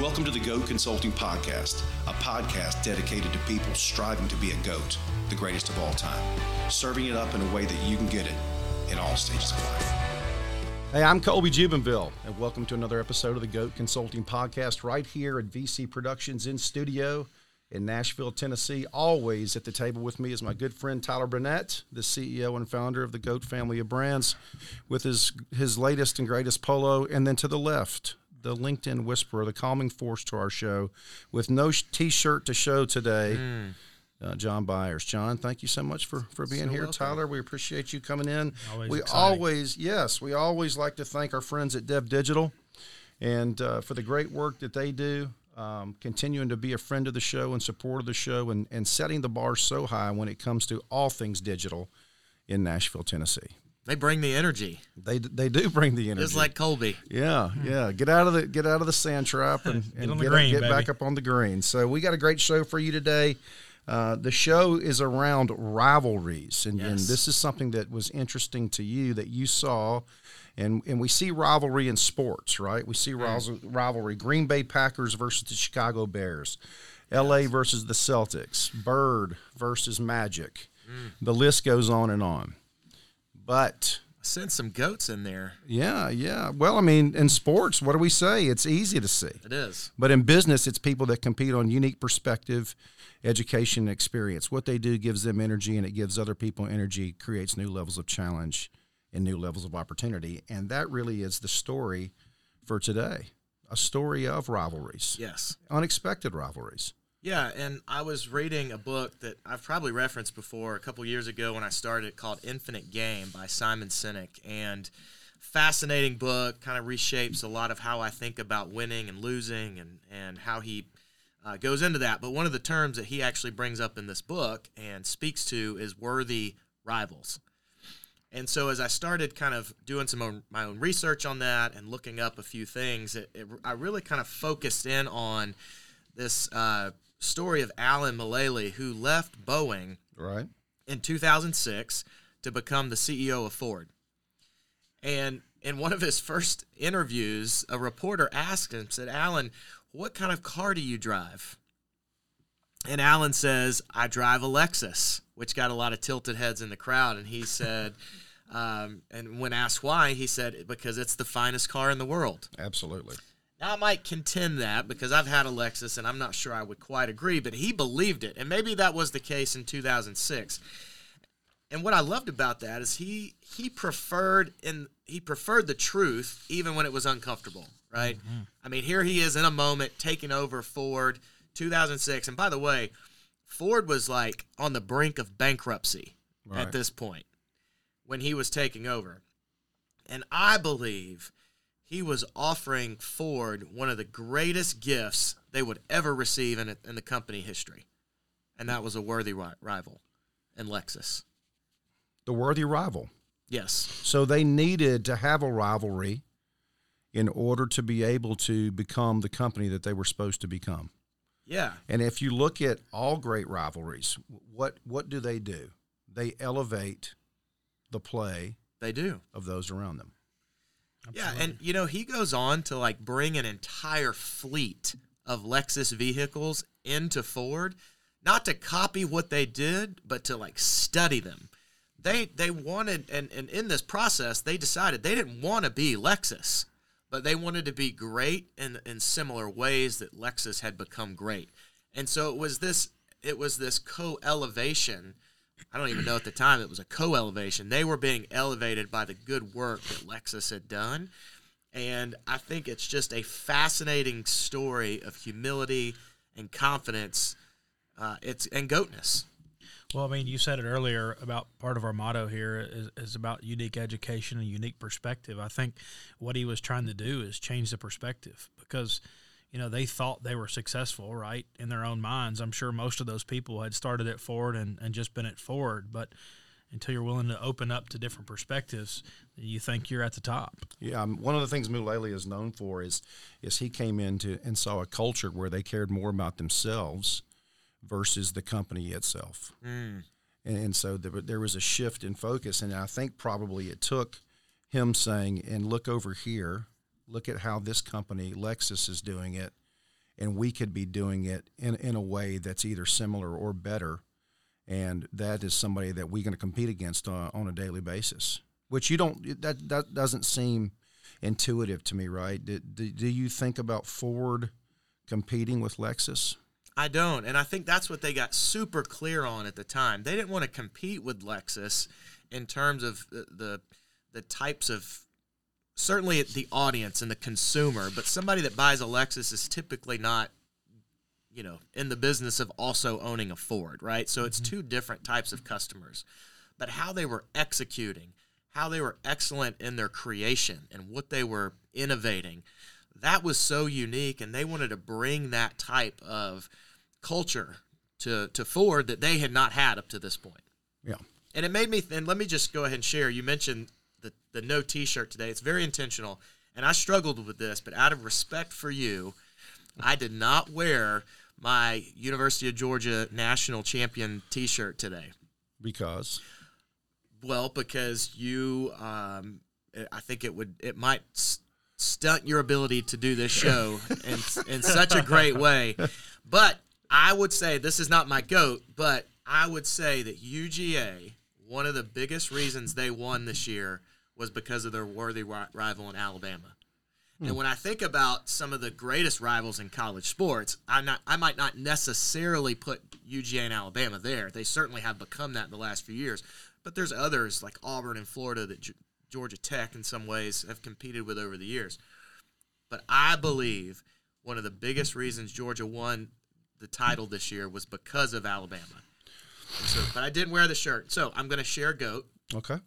Welcome to the GOAT Consulting Podcast, a podcast dedicated to people striving to be a GOAT, the greatest of all time, serving it up in a way that you can get it in all stages of life. Hey, I'm Colby Jubenville, and welcome to another episode of the GOAT Consulting Podcast right here at VC Productions in studio in Nashville, Tennessee. Always at the table with me is my good friend Tyler Burnett, the CEO and founder of the GOAT family of brands, with his, his latest and greatest polo. And then to the left, the LinkedIn whisperer, the calming force to our show, with no t shirt to show today. Mm. Uh, John Byers. John, thank you so much for, for being so here. Welcome. Tyler, we appreciate you coming in. Always we exciting. always, yes, we always like to thank our friends at Dev Digital and uh, for the great work that they do um, continuing to be a friend of the show and support of the show and, and setting the bar so high when it comes to all things digital in Nashville, Tennessee. They bring the energy. They they do bring the energy. Just like Colby. Yeah, yeah. Get out of the get out of the sand trap and, and get, get, green, get back up on the green. So we got a great show for you today. Uh, the show is around rivalries, and, yes. and this is something that was interesting to you that you saw and and we see rivalry in sports, right? We see mm. rivalry: Green Bay Packers versus the Chicago Bears, L.A. versus the Celtics, Bird versus Magic. Mm. The list goes on and on. But send some goats in there. Yeah, yeah. Well, I mean, in sports, what do we say? It's easy to see. It is. But in business, it's people that compete on unique perspective, education, and experience. What they do gives them energy, and it gives other people energy, creates new levels of challenge and new levels of opportunity. And that really is the story for today a story of rivalries. Yes. Unexpected rivalries. Yeah, and I was reading a book that I've probably referenced before a couple years ago when I started called Infinite Game by Simon Sinek. And fascinating book, kind of reshapes a lot of how I think about winning and losing and, and how he uh, goes into that. But one of the terms that he actually brings up in this book and speaks to is worthy rivals. And so as I started kind of doing some own, my own research on that and looking up a few things, it, it, I really kind of focused in on this uh, story of Alan Mulally, who left Boeing right in 2006 to become the CEO of Ford. And in one of his first interviews, a reporter asked him, said, Alan, what kind of car do you drive? And Alan says, I drive a Lexus, which got a lot of tilted heads in the crowd. And he said, um, and when asked why, he said, because it's the finest car in the world. Absolutely. Now, I might contend that because I've had a Lexus and I'm not sure I would quite agree, but he believed it. And maybe that was the case in 2006. And what I loved about that is he he preferred and he preferred the truth even when it was uncomfortable, right? Mm-hmm. I mean, here he is in a moment taking over Ford 2006. And by the way, Ford was like on the brink of bankruptcy right. at this point when he was taking over. And I believe he was offering Ford one of the greatest gifts they would ever receive in, in the company history. And that was a worthy rival in Lexus. The worthy rival. Yes. So they needed to have a rivalry in order to be able to become the company that they were supposed to become. Yeah. And if you look at all great rivalries, what what do they do? They elevate the play they do of those around them. Absolutely. Yeah, and you know, he goes on to like bring an entire fleet of Lexus vehicles into Ford, not to copy what they did, but to like study them. They they wanted and, and in this process they decided they didn't want to be Lexus, but they wanted to be great in in similar ways that Lexus had become great. And so it was this it was this co-elevation I don't even know at the time it was a co-elevation. They were being elevated by the good work that Lexus had done. And I think it's just a fascinating story of humility and confidence. Uh, it's and goatness. Well, I mean, you said it earlier about part of our motto here is, is, about unique education and unique perspective. I think what he was trying to do is change the perspective because you know, they thought they were successful, right, in their own minds. I'm sure most of those people had started at Ford and, and just been at Ford, but until you're willing to open up to different perspectives, you think you're at the top. Yeah, um, one of the things Mulally is known for is is he came into and saw a culture where they cared more about themselves versus the company itself, mm. and, and, so there, there was a shift in focus, and I think probably it took him saying, "And look over here, look at how this company Lexus is doing it, and we could be doing it in in a way that's either similar or better." and that is somebody that we're going to compete against uh, on a daily basis. Which you don't that that doesn't seem intuitive to me, right? Do, do, do you think about Ford competing with Lexus? I don't, and I think that's what they got super clear on at the time. They didn't want to compete with Lexus in terms of the, the, the types of certainly the audience and the consumer, but somebody that buys a Lexus is typically not you know in the business of also owning a Ford, right? So it's mm-hmm. two different types of customers. But how they were executing, how they were excellent in their creation and what they were innovating, that was so unique and they wanted to bring that type of culture to to Ford that they had not had up to this point. Yeah. And it made me and let me just go ahead and share. You mentioned the the no t-shirt today. It's very intentional. And I struggled with this, but out of respect for you, I did not wear my University of Georgia national champion T-shirt today. Because, well, because you, um, I think it would, it might stunt your ability to do this show in in such a great way. But I would say this is not my goat, but I would say that UGA, one of the biggest reasons they won this year was because of their worthy rival in Alabama. And hmm. when I think about some of the greatest rivals in college sports, I'm not, I might not necessarily put UGA and Alabama there. They certainly have become that in the last few years. But there's others like Auburn and Florida that G- Georgia Tech, in some ways, have competed with over the years. But I believe one of the biggest reasons Georgia won the title this year was because of Alabama. So, but I didn't wear the shirt, so I'm going to share goat. Okay.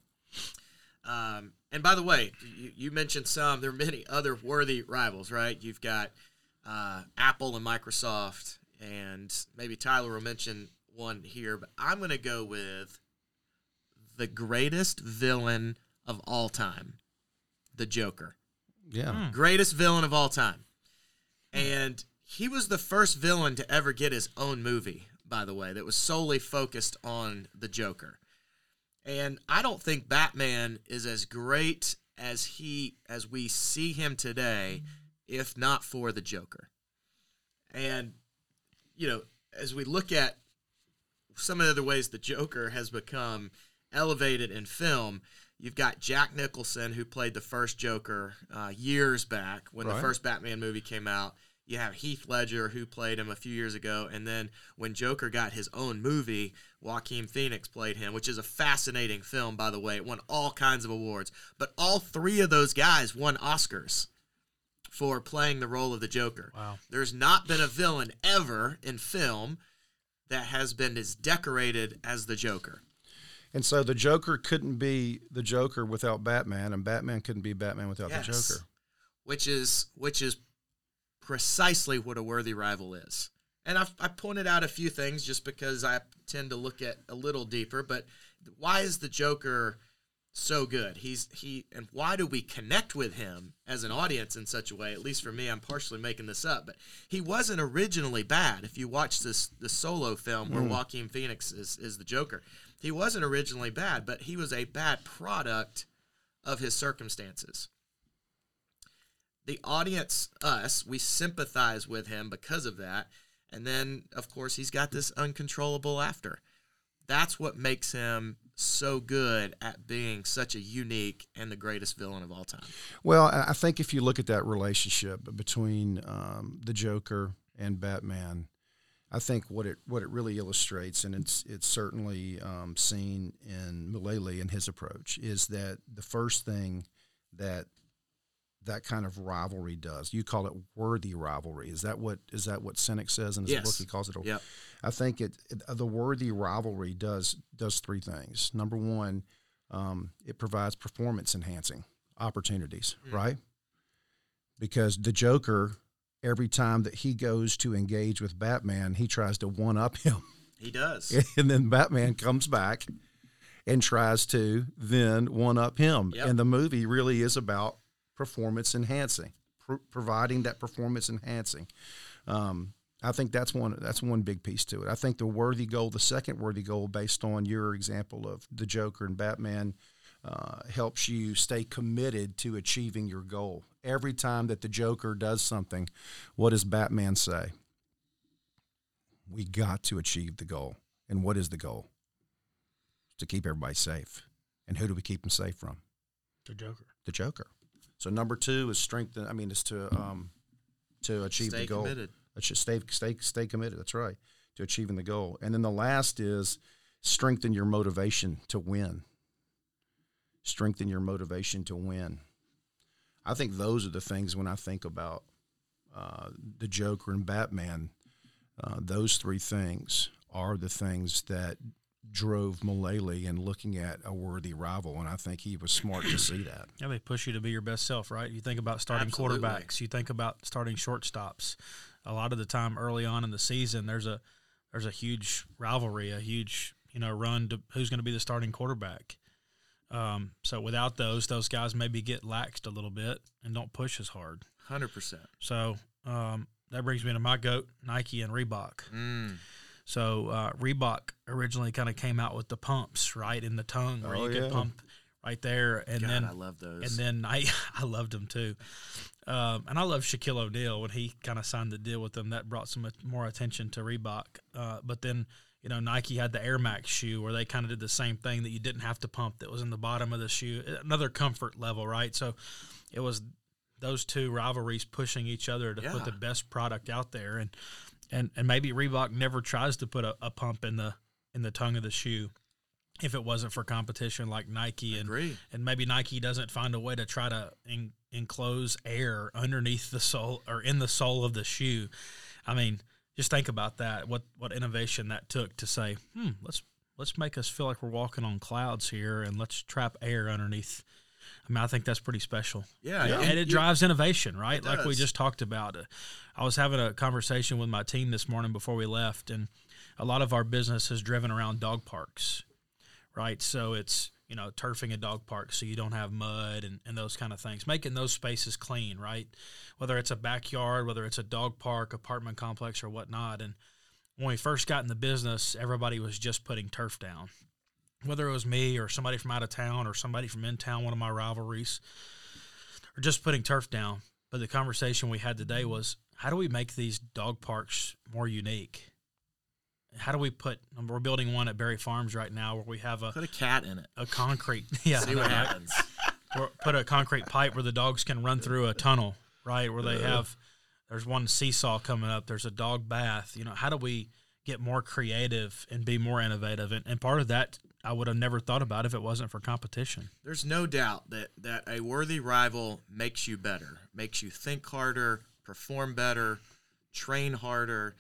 Um, and by the way, you, you, mentioned some. There are many other worthy rivals, right? You've got uh, Apple and Microsoft, and maybe Tyler will mention one here. But I'm going to go with the greatest villain of all time, the Joker. Yeah, mm. greatest villain of all time, and he was the first villain to ever get his own movie. By the way, that was solely focused on the Joker. And I don't think Batman is as great as he as we see him today if not for the Joker. And you know, as we look at some of the other ways the Joker has become elevated in film, you've got Jack Nicholson who played the first Joker uh, years back when right. the first Batman movie came out. You have Heath Ledger, who played him a few years ago. And then when Joker got his own movie, Joaquin Phoenix played him, which is a fascinating film, by the way. It won all kinds of awards. But all three of those guys won Oscars for playing the role of the Joker. Wow. There's not been a villain ever in film that has been as decorated as the Joker. And so the Joker couldn't be the Joker without Batman, and Batman couldn't be Batman without yes. the Joker. Which is which is precisely what a worthy rival is. And I've, I pointed out a few things just because I tend to look at a little deeper. But why is the Joker so good? He's he, and why do we connect with him as an audience in such a way? At least for me, I'm partially making this up, but he wasn't originally bad. If you watch this the solo film where mm. Joaquin Phoenix is is the Joker, he wasn't originally bad, but he was a bad product of his circumstances the audience, us, we sympathize with him because of that. And then, of course, he's got this uncontrollable laughter. That's what makes him so good at being such a unique and the greatest villain of all time. Well, I think if you look at that relationship between um, the Joker and Batman, I think what it what it really illustrates, and it's it's certainly um, seen in Mulally and his approach, is that the first thing that that kind of rivalry does. You call it worthy rivalry. Is that what is that what Sinek says in his yes. book? He calls it. A, yep. I think it, it, the worthy rivalry does does three things. Number one, um, it provides performance enhancing opportunities, mm. right? Because the Joker every time that he goes to engage with Batman, he tries to one up him. He does. And then Batman comes back and tries to then one up him. Yep. And the movie really is about performance enhancing, pr- providing that performance enhancing. Um, I think that's one that's one big piece to it. I think the worthy goal, the second worthy goal, based on your example of the Joker and Batman, uh, helps you stay committed to achieving your goal. Every time that the Joker does something, what does Batman say? We got to achieve the goal. And what is the goal? To keep everybody safe. And who do we keep them safe from? The Joker. The Joker. So number two is strengthen. I mean, is to um, to achieve Stay the goal. committed. Stay stay stay committed. That's right to achieving the goal. And then the last is strengthen your motivation to win. Strengthen your motivation to win. I think those are the things when I think about uh, the Joker and Batman. Uh, those three things are the things that drove Mulally and looking at a worthy rival, and I think he was smart to see that. Yeah, they push you to be your best self, right? You think about starting Absolutely. quarterbacks, you think about starting shortstops. A lot of the time early on in the season, there's a there's a huge rivalry, a huge you know run to who's going to be the starting quarterback. Um, so without those, those guys maybe get laxed a little bit and don't push as hard. Hundred percent. So um, that brings me to my goat, Nike and Reebok. Mm. So uh, Reebok originally kind of came out with the pumps right in the tongue, where Oh, you could yeah. pump right there, and God, then I love those. and then I I loved them too, um, and I love Shaquille O'Neal when he kind of signed the deal with them. That brought some more attention to Reebok. Uh, but then you know Nike had the Air Max shoe where they kind of did the same thing that you didn't have to pump. That was in the bottom of the shoe, another comfort level, right? So it was those two rivalries pushing each other to Yeah. put the best product out there, and and and maybe Reebok never tries to put a, a pump in the in the tongue of the shoe if it wasn't for competition like Nike and and maybe Nike doesn't find a way to try to en- enclose air underneath the sole or in the sole of the shoe. I mean, just think about that. What what innovation that took to say, hmm, let's let's make us feel like we're walking on clouds here, and let's trap air underneath. I mean, I think that's pretty special. Yeah, and, and it drives innovation, right? It Like we just talked about. I was having a conversation with my team this morning before we left, and a lot of our business is driven around dog parks, right? So it's you know turfing a dog park so you don't have mud and, and those kind of things, making those spaces clean, right? Whether it's a backyard, whether it's a dog park, apartment complex, or whatnot. And when we first got in the business, everybody was just putting turf down. Whether it was me or somebody from out of town or somebody from in town, one of my rivalries, or just putting turf down. But the conversation we had today was how do we make these dog parks more unique? How do we put? We're building one at Berry Farms right now where we have a, Put a cat in it. a concrete. Yeah, See what happens. Put a concrete pipe where the dogs can run through a tunnel, right? Where they have. There's one seesaw coming up. There's a dog bath. You know, how do we get more creative and be more innovative? And, and part of that I would have never thought about if it wasn't for competition. There's no doubt that that a worthy rival makes you better, makes you think harder, perform better, train harder.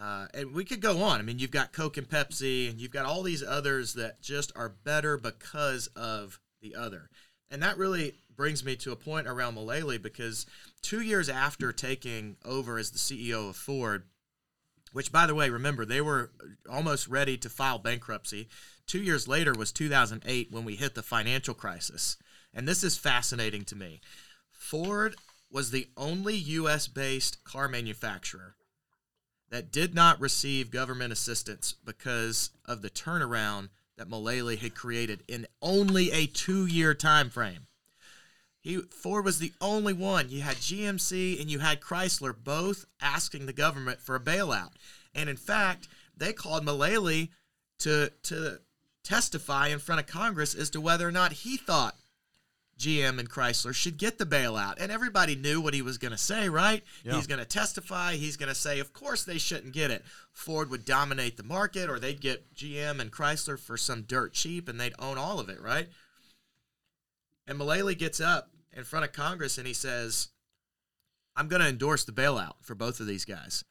Uh, and we could go on. I mean, you've got Coke and Pepsi, and you've got all these others that just are better because of the other. And that really brings me to a point around Mulally because two years after taking over as the CEO of Ford, which by the way, remember they were almost ready to file bankruptcy. Two years later was 2008 when we hit the financial crisis. And this is fascinating to me. Ford was the only US based car manufacturer that did not receive government assistance because of the turnaround that Mulally had created in only a two year time frame. He Ford was the only one. You had GMC and you had Chrysler both asking the government for a bailout. And in fact, they called Mulally to to testify in front of Congress as to whether or not he thought GM and Chrysler should get the bailout. And everybody knew what he was going to say, right? Yeah. He's going to testify. He's going to say, of course they shouldn't get it. Ford would dominate the market, or they'd get GM and Chrysler for some dirt cheap and they'd own all of it, right? And Mulally gets up in front of Congress and he says, I'm going to endorse the bailout for both of these guys.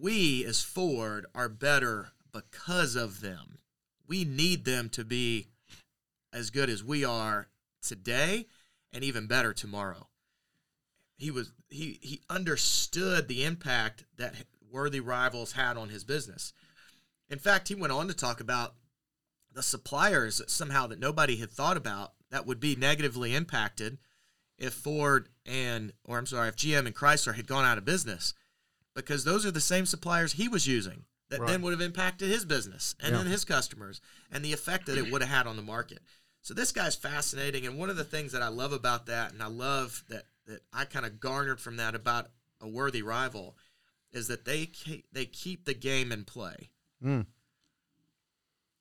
We, as Ford, are better because of them. We need them to be as good as we are today and even better tomorrow. he was he he understood the impact that worthy rivals had on his business. In fact, he went on to talk about the suppliers that somehow that nobody had thought about that would be negatively impacted if Ford and or I'm sorry, if GM and Chrysler had gone out of business because those are the same suppliers he was using that then would have impacted his business and then his customers and the effect that it would have had on the market. So this guy's fascinating and one of the things that I love about that and I love that that I kind of garnered from that about a worthy rival is that they ke- they keep the game in play. Mm.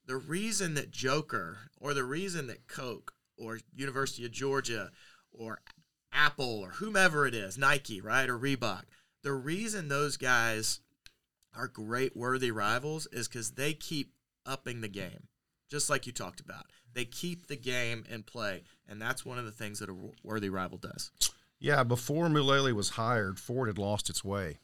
The reason that Joker or the reason that Coke or University of Georgia or Apple or whomever it is, Nike, right, or Reebok, the reason those guys are great worthy rivals is because they keep upping the game, just like you talked about. They keep the game in play, and that's one of the things that a worthy rival does. Yeah, before Mulally was hired, Ford had lost its way.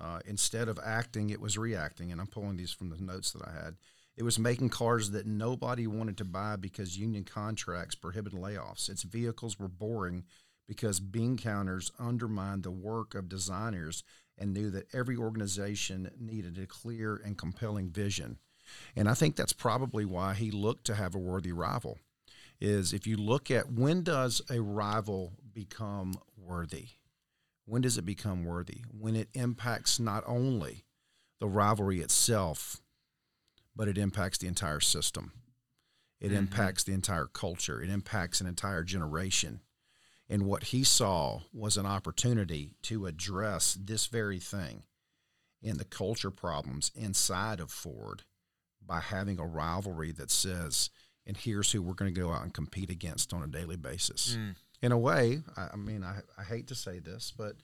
Uh, instead of acting, it was reacting. And I'm pulling these from the notes that I had. It was making cars that nobody wanted to buy because union contracts prohibited layoffs. Its vehicles were boring because bean counters undermined the work of designers and knew that every organization needed a clear and compelling vision. And I think that's probably why he looked to have a worthy rival. Is if you look at when does a rival become worthy? When does it become worthy? When it impacts not only the rivalry itself, but it impacts the entire system. It mm-hmm. impacts the entire culture. It impacts an entire generation. And what he saw was an opportunity to address this very thing and the culture problems inside of Ford by having a rivalry that says, and here's who we're going to go out and compete against on a daily basis. In a way, I, I mean, I, I hate to say this, but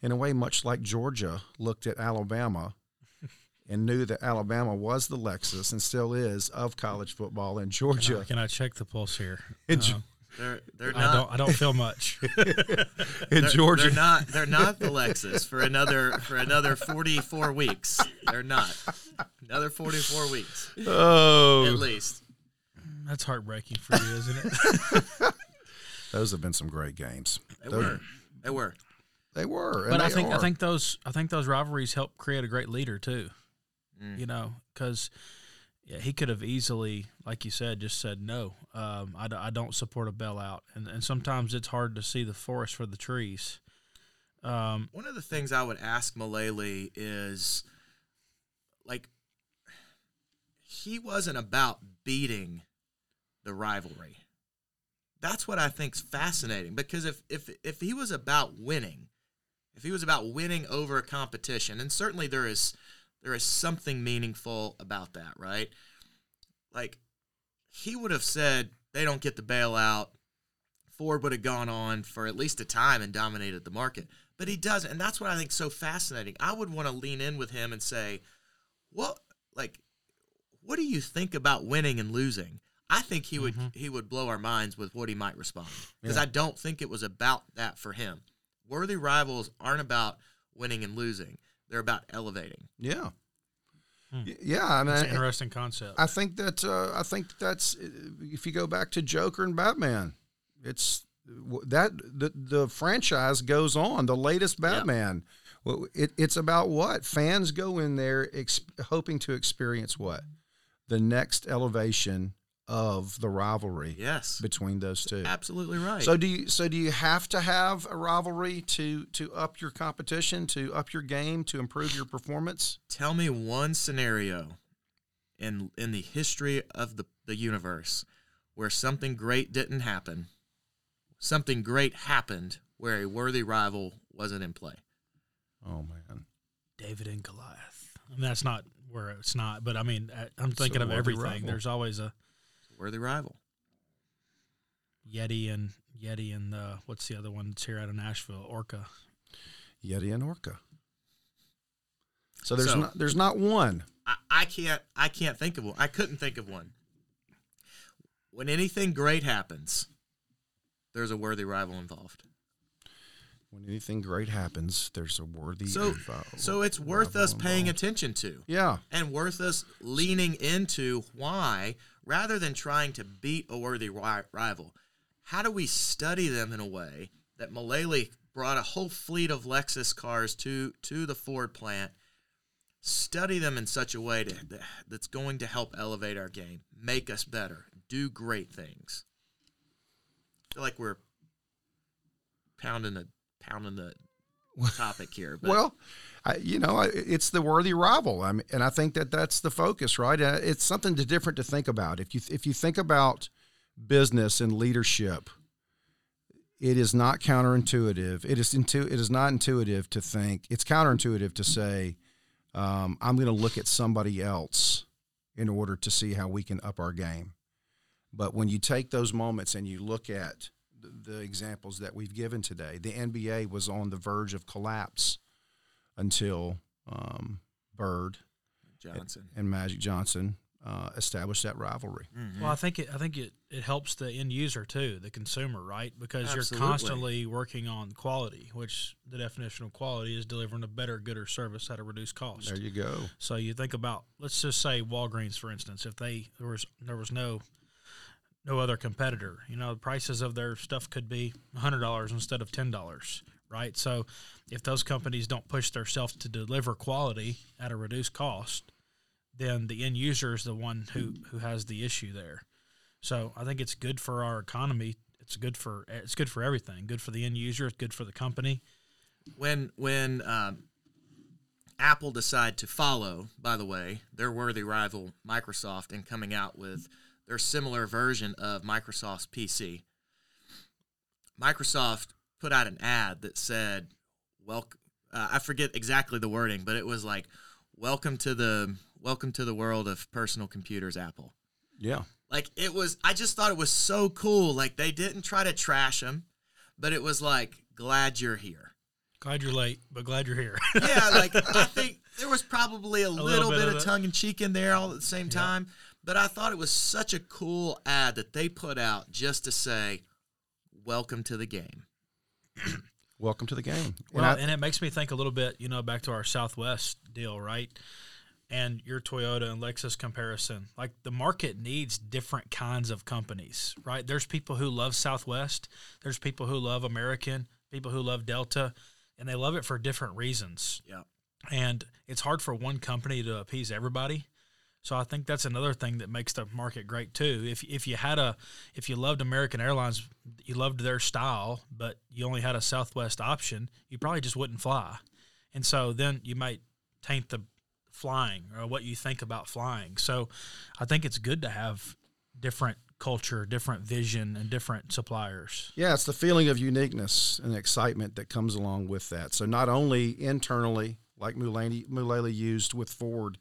in a way, much like Georgia looked at Alabama and knew that Alabama was the Lexus and still is of college football, in Georgia, Can I check the pulse here? and, Uh, They're they're I not don't. I don't feel much. in they're, Georgia, they're not they're not the Lexus for another for another 44 weeks. They're not. Another 44 weeks oh, at least. That's heartbreaking for you, isn't it? those have been some great games. They Those- were. They were. They were, and but I they think I think those I think those rivalries help create a great leader too. Mm. You know, because yeah, he could have easily, like you said, just said no. Um, I, I don't support a bailout, and and sometimes it's hard to see the forest for the trees. Um, One of the things I would ask Mulally is like he wasn't about beating the rivalry. That's what I think's fascinating because if if if he was about winning, if he was about winning over a competition, and certainly there is there is something meaningful about that, right? Like he would have said they don't get the bailout. Ford would have gone on for at least a time and dominated the market. But he doesn't. And that's what I think so fascinating. I would want to lean in with him and say, What like what do you think about winning and losing? I think he would mm-hmm. he would blow our minds with what he might respond. Because I don't think it was about that for him. Worthy rivals aren't about winning and losing. They're about elevating. yeah, Y- yeah. I mean, it's an interesting concept. I think that uh, I think that's if you go back to Joker and Batman, it's that the the franchise goes on. The latest Batman, well, it, it's about what fans go in there ex- hoping to experience what the next elevation of the rivalry Yes. between those two. Absolutely right. So do you so do you have to have a rivalry to to up your competition, to up your game, to improve your performance? tell me one scenario in in the history of the, the universe where something great didn't happen something great happened where a worthy rival wasn't in play Oh man. David and Goliath. I mean, that's not where it's not, but I mean, I- I'm thinking a of everything. rival. There's always a worthy rival Yeti and Yeti and uh, what's the other one that's here out of Nashville? Orca. Yeti and Orca. So there's So- not there's not one. I, I can't I can't think of one I couldn't think of one when anything great happens there's a worthy rival involved When anything great happens, there's a worthy. so invo- so it's worth rival us paying attention to Yeah, and worth us leaning into why rather than trying to beat a worthy ri- rival how do we study them in a way that Mulally brought a whole fleet of Lexus cars to to the Ford plant, study them in such a way to, that's going to help elevate our game, make us better, do great things. I feel like we're pounding the pounding the topic here. But Well, I, you know, it's the worthy rival. I mean, and I think that that's the focus, right? Uh, it's something to different to think about. If you if you think about business and leadership, it is not counterintuitive. It is intu- It is not intuitive to think. It's counterintuitive to say, um, "I'm going to look at somebody else in order to see how we can up our game." But when you take those moments and you look at the, the examples that we've given today, the NBA was on the verge of collapse until um, Bird Johnson. and Magic Johnson uh, established that rivalry. Well, I think it. I think it, it helps the end user too, the consumer, right? Because Absolutely. you're constantly working on quality, which the definition of quality is delivering a better, gooder service at a reduced cost. There you go. So you think about, let's just say Walgreens, for instance, if they there was there was no no other competitor, you know, the prices of their stuff could be hundred dollars instead of ten dollars, right? So if those companies don't push themselves to deliver quality at a reduced cost, then the end user is the one who who has the issue there. So I think it's good for our economy. It's good for it's good for everything. Good for the end user. It's good for the company. when when um, Apple decide to follow, by the way, their worthy rival Microsoft in coming out with their similar version of Microsoft's PC, Microsoft put out an ad that said, "Welcome." Uh, I forget exactly the wording, but it was like, "Welcome to the welcome to the world of personal computers, Apple." Yeah. Like it was, I just thought it was so cool. Like they didn't try to trash him, but it was like, "Glad you're here." Glad you're late, but glad you're here. yeah, like I think there was probably a, little, little bit, bit of of tongue in cheek in there all at the same time. But I thought it was such a cool ad that they put out just to say, "Welcome to the game." Welcome to the game. Well, and I- and it makes me think a little bit, you know, back to our Southwest deal, right? And your Toyota and Lexus comparison. Like the market needs different kinds of companies, right? There's people who love Southwest, there's people who love American, people who love Delta, and they love it for different reasons. Yeah. And it's hard for one company to appease everybody. So I think that's another thing that makes the market great too. If if you had a if you loved American Airlines, you loved their style, but you only had a Southwest option, you probably just wouldn't fly. And so then you might taint the flying or what you think about flying. So I think it's good to have different culture, different vision, and different suppliers. Yeah, it's the feeling of uniqueness and excitement that comes along with that. So not only internally, like Mulaney, Mulally used with Ford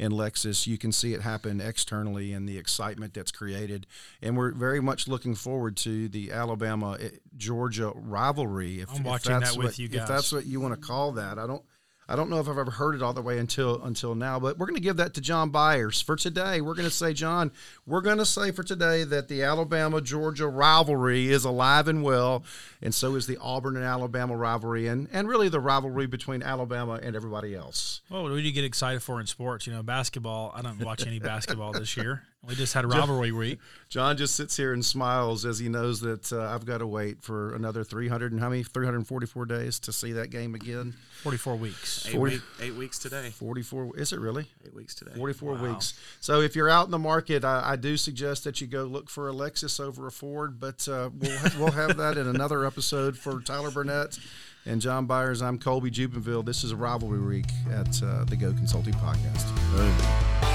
and Lexus, you can see it happen externally and the excitement that's created. And we're very much looking forward to the Alabama eh, Georgia rivalry. If, I'm if watching that's that with what- you If that's what you want to call that, I don't. I don't know if I've ever heard it all the way until until now, but we're going to give that to John Byers for today. We're going to say, John, we're going to say for today that the Alabama Georgia rivalry is alive and well, and so is the Auburn and Alabama rivalry, and and really the rivalry between Alabama and everybody else. Well, what do you get excited for in sports? You know, basketball. I don't watch any basketball this year. We just had a rivalry week. John just sits here and smiles as he knows that uh, I've got to wait for another 300 and how many 344 days to see that game again. 44 weeks. Eight, Forty- week, eight weeks today. 44 is it really? Eight weeks today. 44 weeks. So if you're out in the market, I, I do suggest that you go look for a Lexus over a Ford, but uh, we'll, we'll have that in another episode for Tyler Burnett and John Byers. I'm Colby Jubenville. This is a rivalry week at uh, the Go Consulting Podcast.